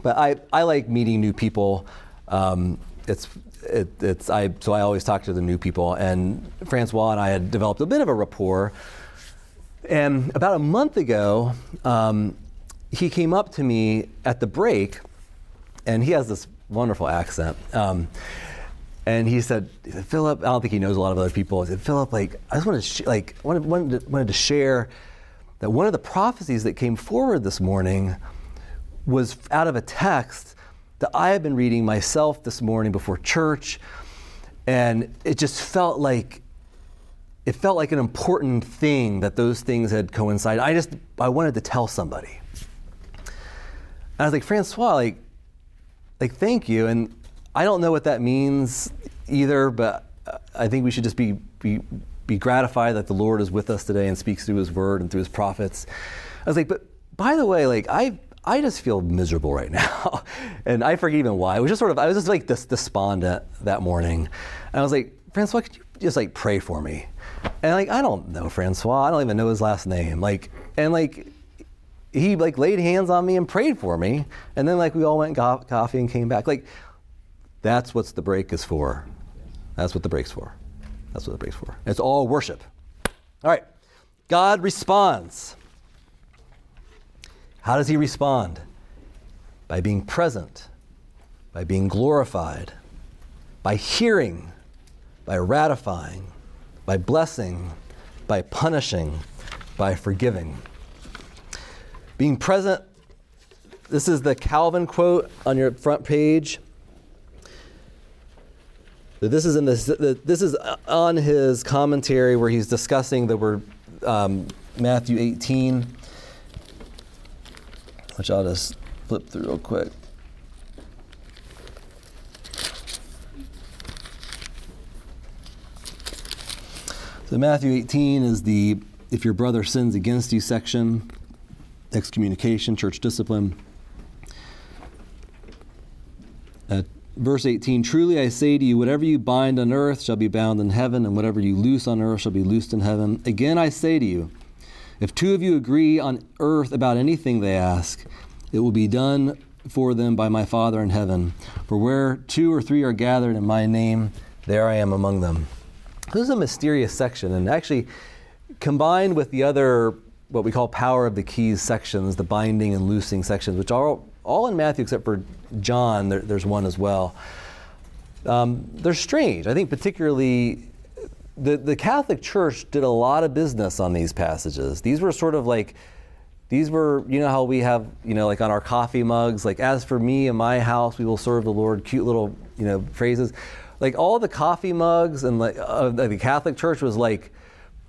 A: But I, I like meeting new people. Um, it's it, it's I so I always talk to the new people. And Francois and I had developed a bit of a rapport. And about a month ago, um, he came up to me at the break and he has this wonderful accent. Um, and he said, Philip, I don't think he knows a lot of other people. He said, Philip, like, I just wanted to, sh- like, wanted, wanted, to, wanted to share that one of the prophecies that came forward this morning was out of a text that I have been reading myself this morning before church. And it just felt like, it felt like an important thing that those things had coincided. I just, I wanted to tell somebody. And I was like, Francois, like, like, thank you. And I don't know what that means either, but uh, I think we should just be, be, be gratified that the Lord is with us today and speaks through His Word and through His prophets. I was like, but by the way, like, I, I just feel miserable right now. and I forget even why. It was just sort of, I was just like this despondent that morning. And I was like, Francois, could you just like pray for me? And like, I don't know Francois. I don't even know his last name. Like, and like, he like laid hands on me and prayed for me. And then like we all went and got coffee and came back. Like that's what the break is for. That's what the break's for. That's what the break's for. It's all worship. All right. God responds. How does he respond? By being present by being glorified by hearing by ratifying by blessing by punishing by forgiving Being present, this is the Calvin quote on your front page. This is in this. This is on his commentary where he's discussing the word um, Matthew 18, which I'll just flip through real quick. So Matthew 18 is the if your brother sins against you section, excommunication, church discipline. At verse 18 Truly I say to you, whatever you bind on earth shall be bound in heaven, and whatever you loose on earth shall be loosed in heaven. Again I say to you, if two of you agree on earth about anything they ask, it will be done for them by my Father in heaven. For where two or three are gathered in my name, there I am among them. This is a mysterious section, and actually, combined with the other, what we call power of the keys sections, the binding and loosing sections, which are all in Matthew except for John, there, there's one as well. Um, they're strange. I think, particularly, the, the Catholic Church did a lot of business on these passages. These were sort of like, these were, you know, how we have, you know, like on our coffee mugs, like, as for me and my house, we will serve the Lord, cute little, you know, phrases like all the coffee mugs and like uh, the Catholic Church was like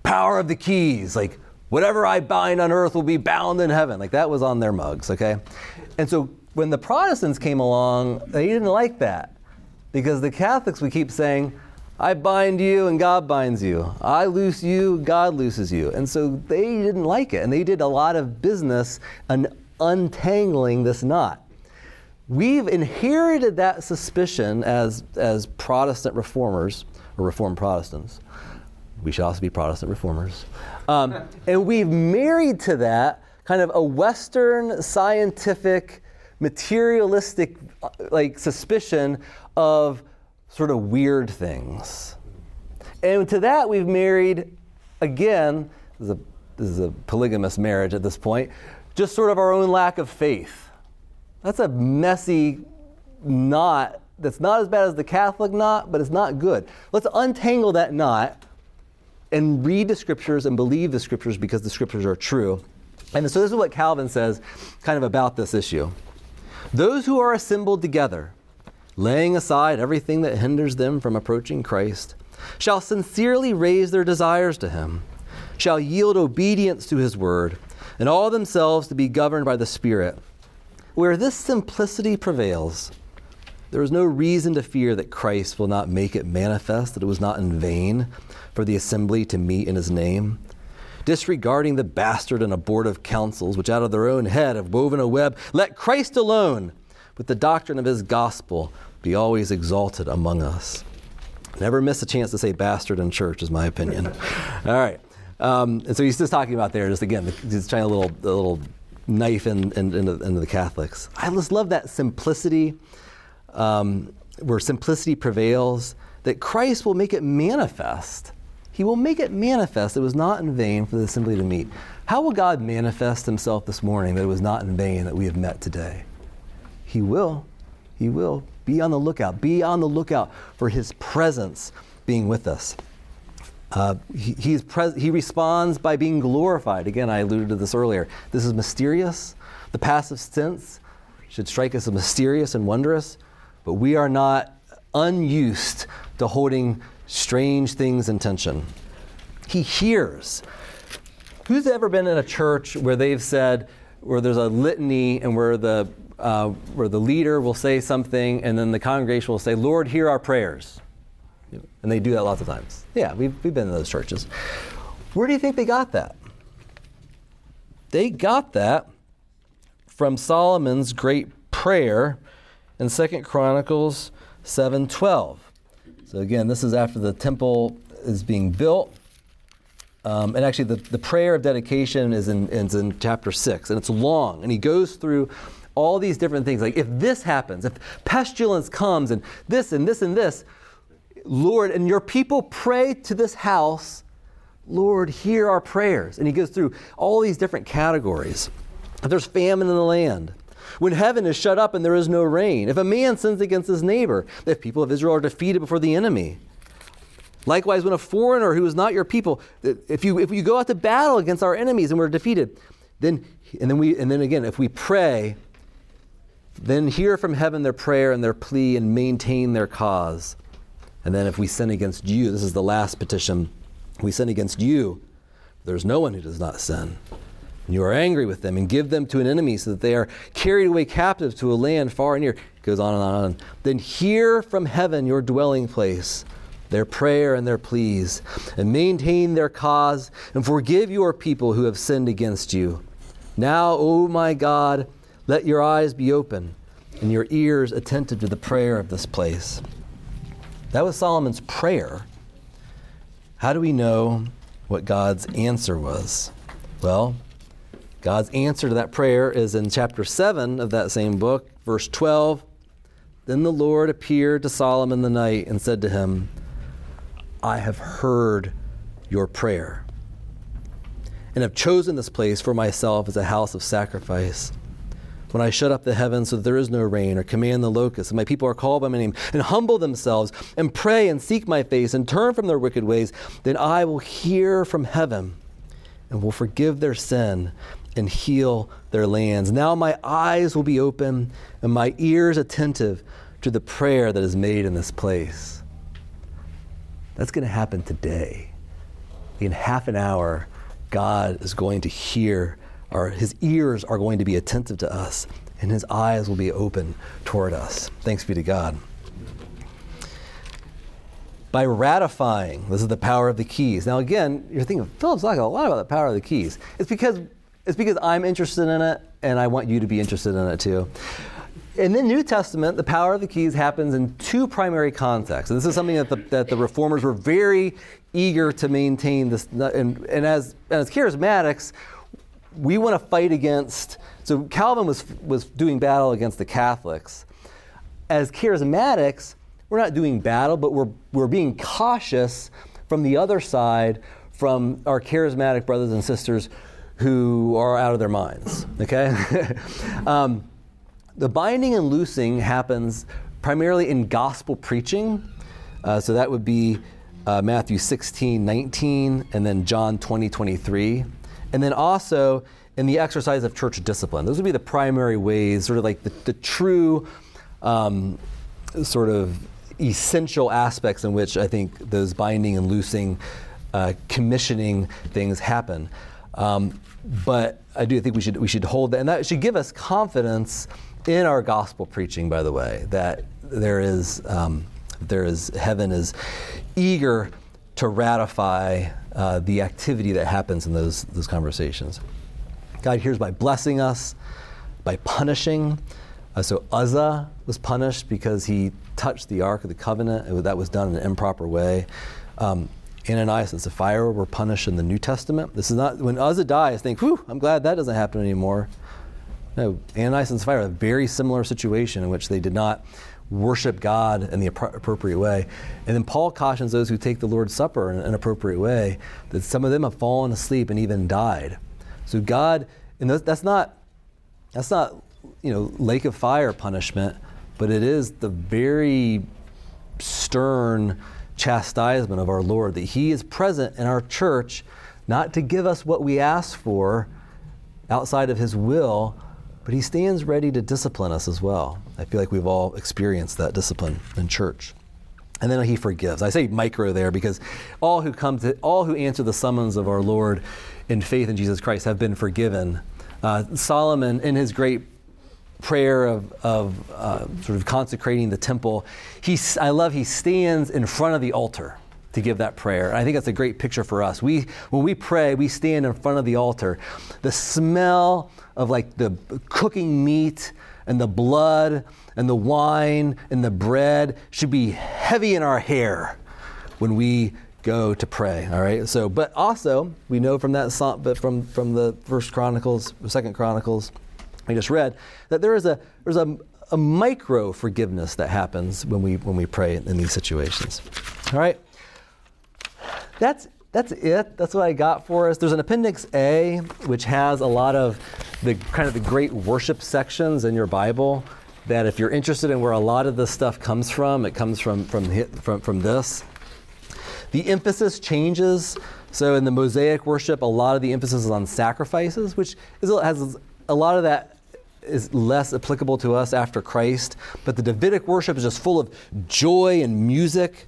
A: power of the keys, like whatever I bind on earth will be bound in heaven. Like that was on their mugs, okay? And so when the Protestants came along, they didn't like that because the Catholics we keep saying, I bind you and God binds you. I loose you, God looses you. And so they didn't like it. And they did a lot of business on untangling this knot. We've inherited that suspicion as, as Protestant reformers, or Reformed Protestants. We should also be Protestant reformers. Um, and we've married to that kind of a Western scientific, materialistic like suspicion of sort of weird things. And to that we've married, again, this is a, this is a polygamous marriage at this point, just sort of our own lack of faith that's a messy knot that's not as bad as the Catholic knot, but it's not good. Let's untangle that knot and read the scriptures and believe the scriptures because the scriptures are true. And so this is what Calvin says kind of about this issue. Those who are assembled together, laying aside everything that hinders them from approaching Christ, shall sincerely raise their desires to him, shall yield obedience to his word, and all themselves to be governed by the Spirit where this simplicity prevails, there is no reason to fear that Christ will not make it manifest that it was not in vain for the assembly to meet in his name. Disregarding the bastard and abortive counsels which out of their own head have woven a web, let Christ alone, with the doctrine of his gospel, be always exalted among us. Never miss a chance to say bastard in church, is my opinion. All right. Um, and so he's just talking about there, just again, he's trying a little, a little knife in, in, into, into, the Catholics. I just love that simplicity, um, where simplicity prevails, that Christ will make it manifest. He will make it manifest. It was not in vain for the assembly to meet. How will God manifest himself this morning that it was not in vain that we have met today? He will. He will. Be on the lookout. Be on the lookout for his presence being with us. Uh, he, pres- he responds by being glorified. Again, I alluded to this earlier. This is mysterious. The passive sense should strike us as mysterious and wondrous, but we are not unused to holding strange things in tension. He hears. Who's ever been in a church where they've said, where there's a litany and where the, uh, where the leader will say something and then the congregation will say, Lord, hear our prayers? And they do that lots of times. Yeah, we've, we've been in those churches. Where do you think they got that? They got that from Solomon's great prayer in Second Chronicles 7:12. So again, this is after the temple is being built. Um, and actually, the, the prayer of dedication is in, is in chapter 6, and it's long. And he goes through all these different things. Like, if this happens, if pestilence comes, and this, and this, and this, Lord, and your people pray to this house, Lord, hear our prayers. And he goes through all these different categories. If there's famine in the land, when heaven is shut up and there is no rain, if a man sins against his neighbor, if people of Israel are defeated before the enemy. Likewise, when a foreigner who is not your people, if you, if you go out to battle against our enemies and we're defeated, then and then we and then again, if we pray, then hear from heaven their prayer and their plea and maintain their cause. And then if we sin against you, this is the last petition, we sin against you, there's no one who does not sin. You are angry with them and give them to an enemy so that they are carried away captive to a land far and near. It goes on and on and on. Then hear from heaven your dwelling place their prayer and their pleas, and maintain their cause, and forgive your people who have sinned against you. Now, O my God, let your eyes be open and your ears attentive to the prayer of this place. That was Solomon's prayer. How do we know what God's answer was? Well, God's answer to that prayer is in chapter 7 of that same book, verse 12. Then the Lord appeared to Solomon in the night and said to him, I have heard your prayer and have chosen this place for myself as a house of sacrifice. When I shut up the heavens so that there is no rain, or command the locusts, and my people are called by my name, and humble themselves, and pray and seek my face, and turn from their wicked ways, then I will hear from heaven and will forgive their sin and heal their lands. Now my eyes will be open and my ears attentive to the prayer that is made in this place. That's going to happen today. In half an hour, God is going to hear, or his ears are going to be attentive to us, and his eyes will be open toward us. Thanks be to God. By ratifying, this is the power of the keys. Now, again, you're thinking, Philip's talking a lot about the power of the keys. It's because, it's because I'm interested in it, and I want you to be interested in it too. In the New Testament, the power of the keys happens in two primary contexts. And this is something that the, that the reformers were very eager to maintain. This, and, and as, as charismatics, we want to fight against. So Calvin was, was doing battle against the Catholics. As charismatics, we're not doing battle, but we're, we're being cautious from the other side, from our charismatic brothers and sisters who are out of their minds. Okay? um, the binding and loosing happens primarily in gospel preaching. Uh, so that would be uh, Matthew 16, 19, and then John 20, 23. And then also in the exercise of church discipline. Those would be the primary ways, sort of like the, the true um, sort of essential aspects in which I think those binding and loosing, uh, commissioning things happen. Um, but I do think we should we should hold that, and that should give us confidence in our gospel preaching, by the way, that there is, um, there is heaven is eager to ratify uh, the activity that happens in those, those conversations. God hears by blessing us, by punishing. Uh, so Uzzah was punished because he touched the Ark of the Covenant. that was done in an improper way. Um, Ananias and Sapphira were punished in the New Testament. This is not when dies. Think, whew, I'm glad that doesn't happen anymore. No, Ananias and Sapphira, a very similar situation in which they did not worship God in the appropriate way. And then Paul cautions those who take the Lord's Supper in an appropriate way that some of them have fallen asleep and even died. So God, and that's not that's not you know lake of fire punishment, but it is the very stern chastisement of our Lord that He is present in our church, not to give us what we ask for outside of His will, but he stands ready to discipline us as well. I feel like we've all experienced that discipline in church. And then he forgives. I say micro there because all who come to all who answer the summons of our Lord in faith in Jesus Christ have been forgiven. Uh, Solomon, in his great prayer of, of uh, sort of consecrating the temple, he, I love he stands in front of the altar to give that prayer. And I think that's a great picture for us. We, when we pray, we stand in front of the altar. The smell of like the cooking meat and the blood and the wine and the bread should be heavy in our hair when we go to pray. All right. So, but also we know from that from from the First Chronicles, Second Chronicles, we just read that there is a there's a a micro forgiveness that happens when we when we pray in these situations. All right. That's that's it. That's what I got for us. There's an Appendix A, which has a lot of the kind of the great worship sections in your Bible. That if you're interested in where a lot of this stuff comes from, it comes from from from, from this. The emphasis changes So in the Mosaic worship, a lot of the emphasis is on sacrifices, which is, has a lot of that is less applicable to us after Christ. But the Davidic worship is just full of joy and music.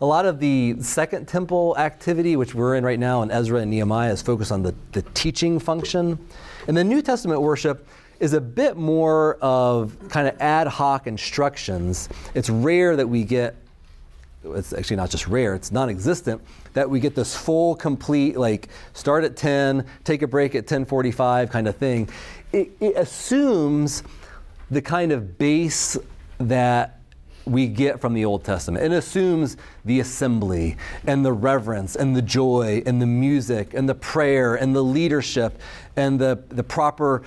A: A lot of the Second Temple activity, which we're in right now in Ezra and Nehemiah, is focused on the, the teaching function. And the New Testament worship is a bit more of kind of ad hoc instructions. It's rare that we get, it's actually not just rare, it's non existent, that we get this full, complete, like start at 10, take a break at 1045 kind of thing. It, it assumes the kind of base that we get from the Old Testament. It assumes the assembly and the reverence and the joy and the music and the prayer and the leadership and the, the proper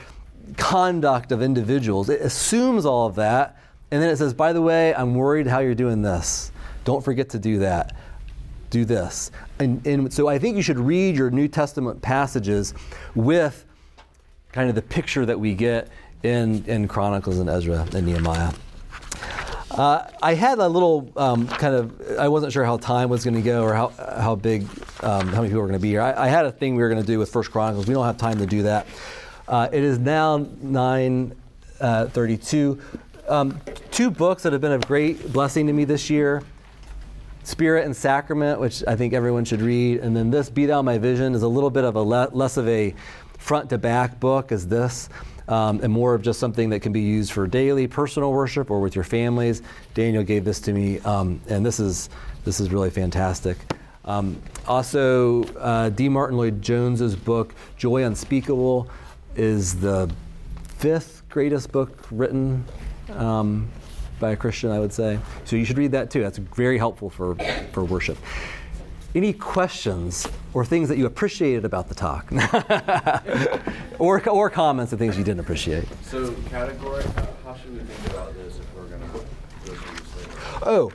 A: conduct of individuals. It assumes all of that. And then it says, by the way, I'm worried how you're doing this. Don't forget to do that. Do this. And, and so I think you should read your New Testament passages with kind of the picture that we get in, in Chronicles and Ezra and Nehemiah. Uh, I had a little um, kind of, I wasn't sure how time was going to go or how, how big, um, how many people were going to be here. I, I, had a thing we were going to do with First Chronicles. We don't have time to do that. Uh, it is now 9:32. Uh, um, two books that have been a great blessing to me this year. Spirit and Sacrament, which I think everyone should read, and then this, Be Thou My Vision, is a little bit of a le- less of a front to back book as this, um, and more of just something that can be used for daily personal worship or with your families. Daniel gave this to me, um, and this is this is really fantastic. Um, also, uh, D. Martyn Lloyd Jones's book, Joy Unspeakable is the fifth greatest book written um, by a Christian, I would say. So you should read that too. That's very helpful for, for worship. Any questions or things that you appreciated about the talk? or, or comments and things you didn't appreciate?
D: So, category, how should we think about this if we're going to go through this later?
A: Oh,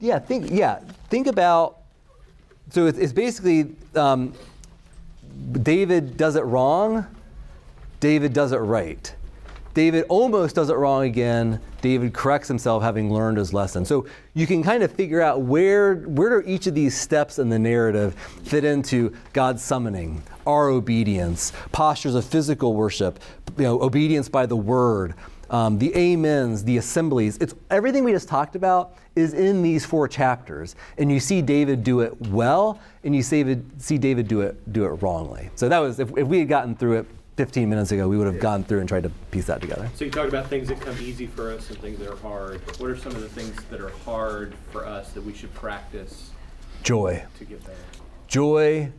A: yeah, think, yeah, think about, so it's, it's basically um, David does it wrong David does it right. David almost does it wrong again. David corrects himself having learned his lesson. So you can kind of figure out where where do each of these steps in the narrative fit into God's summoning, our obedience, postures of physical worship, you know, obedience by the word, um, the amens, the assemblies. It's everything we just talked about is in these four chapters, and you see David do it well, and you see David, see David do it do it wrongly. So that was if, if we had gotten through it 15 minutes ago, we would have gone through and tried to piece that together.
E: So you talked about things that come easy for us and things that are hard. What are some of the things that are hard for us that we should practice
A: Joy.
E: to get there?
A: Joy.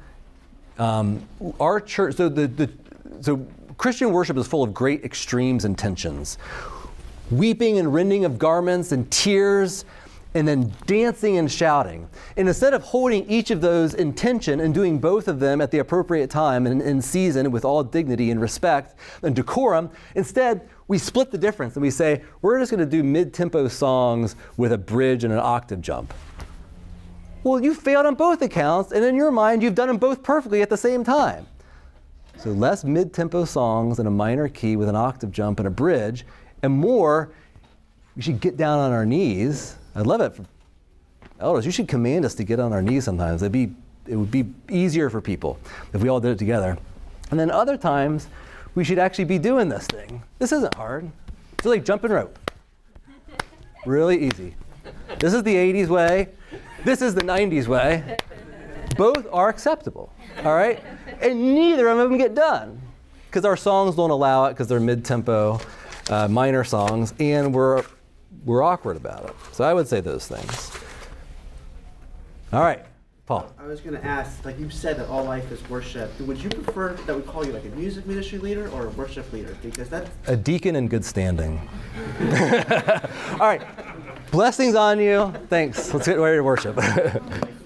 A: Um, our church, so the, the so Christian worship is full of great extremes and tensions. Weeping and rending of garments and tears and then dancing and shouting. And instead of holding each of those in tension and doing both of them at the appropriate time and in season with all dignity and respect and decorum, instead we split the difference and we say, we're just going to do mid tempo songs with a bridge and an octave jump. Well, you failed on both accounts, and in your mind, you've done them both perfectly at the same time. So, less mid tempo songs in a minor key with an octave jump and a bridge, and more, we should get down on our knees I'd love it. Elders, you should command us to get on our knees sometimes. It'd be, it would be easier for people if we all did it together. And then other times, we should actually be doing this thing. This isn't hard. It's like jumping rope. Really easy. This is the 80s way. This is the 90s way. Both are acceptable. All right? And neither of them get done because our songs don't allow it because they're mid tempo, uh, minor songs, and we're we're awkward about it. So I would say those things. All right, Paul.
B: I was going to ask, like you said that all life is worship. Would you prefer that we call you like a music ministry leader or a worship leader? Because that's
A: a deacon in good standing. all right. Blessings on you. Thanks. Let's get ready to worship.